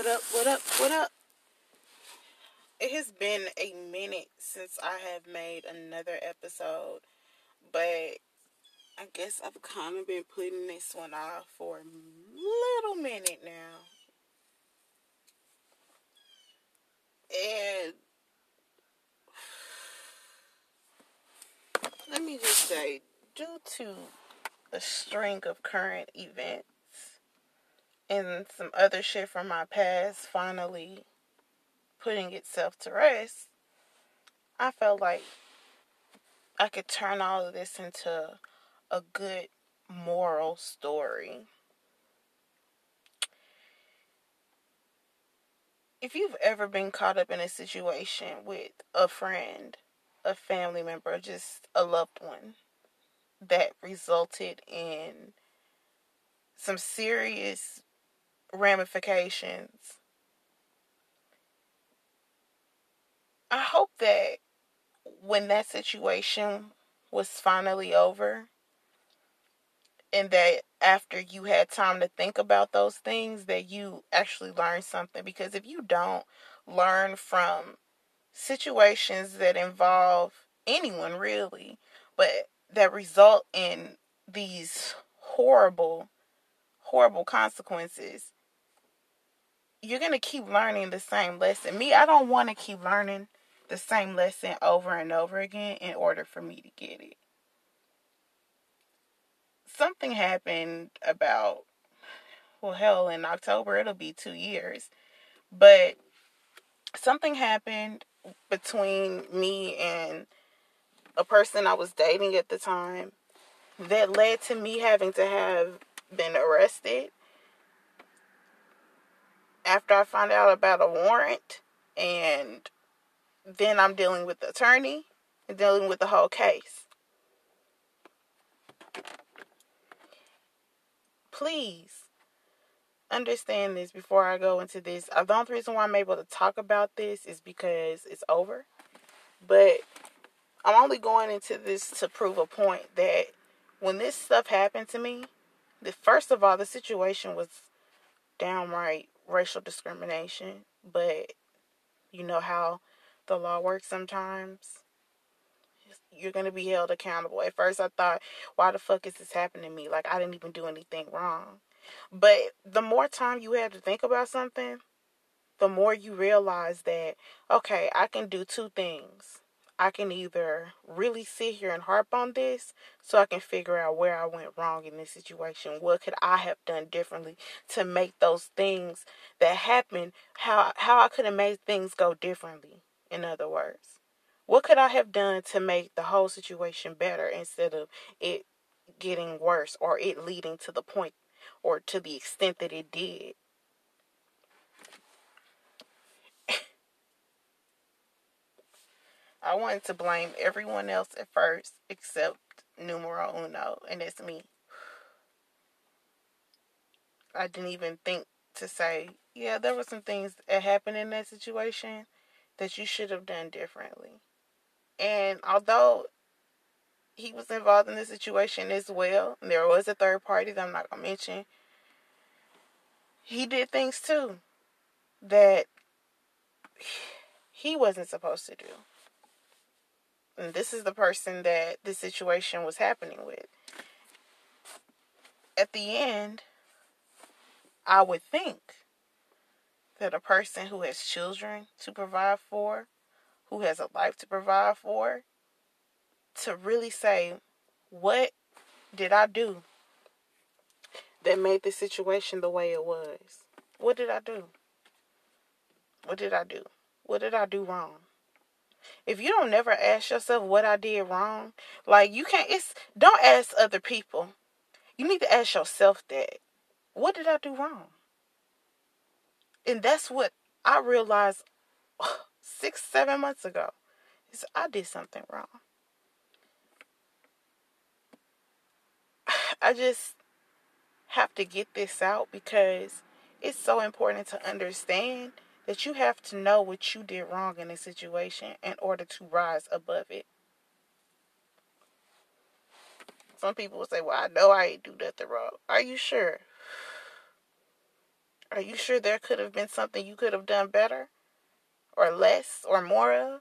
What up? What up? What up? It has been a minute since I have made another episode, but I guess I've kind of been putting this one off for a little minute now. And let me just say, due to the string of current events and some other shit from my past finally putting itself to rest, I felt like I could turn all of this into a good moral story. If you've ever been caught up in a situation with a friend, a family member, just a loved one that resulted in some serious ramifications. I hope that when that situation was finally over, and that after you had time to think about those things, that you actually learned something. Because if you don't learn from situations that involve anyone really, but that result in these horrible, horrible consequences, you're going to keep learning the same lesson. Me, I don't want to keep learning the same lesson over and over again in order for me to get it. Something happened about, well, hell, in October, it'll be two years. But something happened between me and a person I was dating at the time that led to me having to have been arrested after I find out about a warrant and then I'm dealing with the attorney and dealing with the whole case. Please understand this before I go into this. Uh, the only reason why I'm able to talk about this is because it's over. But I'm only going into this to prove a point that when this stuff happened to me, the first of all, the situation was downright racial discrimination, but you know how the law works sometimes. You're going to be held accountable. At first, I thought, why the fuck is this happening to me? Like, I didn't even do anything wrong. But the more time you have to think about something, the more you realize that, okay, I can do two things. I can either really sit here and harp on this so I can figure out where I went wrong in this situation. What could I have done differently to make those things that happened how how I could have made things go differently, in other words. What could I have done to make the whole situation better instead of it getting worse or it leading to the point or to the extent that it did? I wanted to blame everyone else at first except numero uno, and it's me. I didn't even think to say, yeah, there were some things that happened in that situation that you should have done differently. And although he was involved in the situation as well, there was a third party that I'm not going to mention, he did things too that he wasn't supposed to do. And this is the person that the situation was happening with. At the end, I would think that a person who has children to provide for, who has a life to provide for, to really say, what did I do that made the situation the way it was? What did I do? What did I do? What did I do wrong? If you don't never ask yourself what I did wrong, like you can't it's don't ask other people. You need to ask yourself that. What did I do wrong? And that's what I realized six, seven months ago. Is I did something wrong. I just have to get this out because it's so important to understand that you have to know what you did wrong in a situation in order to rise above it. Some people will say, Well, I know I ain't do nothing wrong. Are you sure? Are you sure there could have been something you could have done better? Or less? Or more of?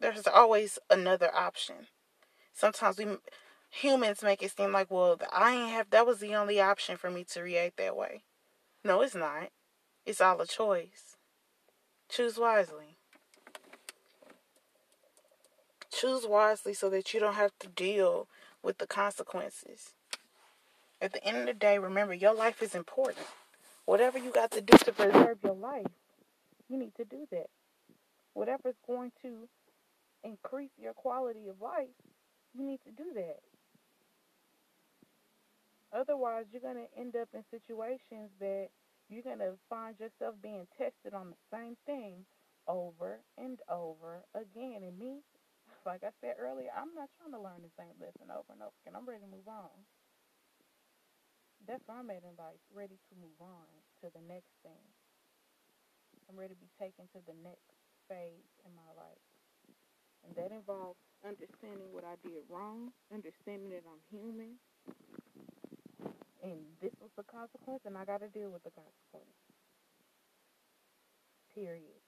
There's always another option. Sometimes we humans make it seem like, well, I ain't have that was the only option for me to react that way. No, it's not. It's all a choice. Choose wisely. Choose wisely so that you don't have to deal with the consequences. At the end of the day, remember your life is important. Whatever you got to do to preserve your life, you need to do that. Whatever's going to increase your quality of life, you need to do that. Otherwise, you're going to end up in situations that you're going to find yourself being tested on the same thing over and over again. And me, like I said earlier, I'm not trying to learn the same lesson over and over again. I'm ready to move on. That's why I'm at in life, ready to move on to the next thing. I'm ready to be taken to the next phase in my life. And that involves understanding what I did wrong, understanding that I'm human, and this was the consequence, and I got to deal with the consequence. Period.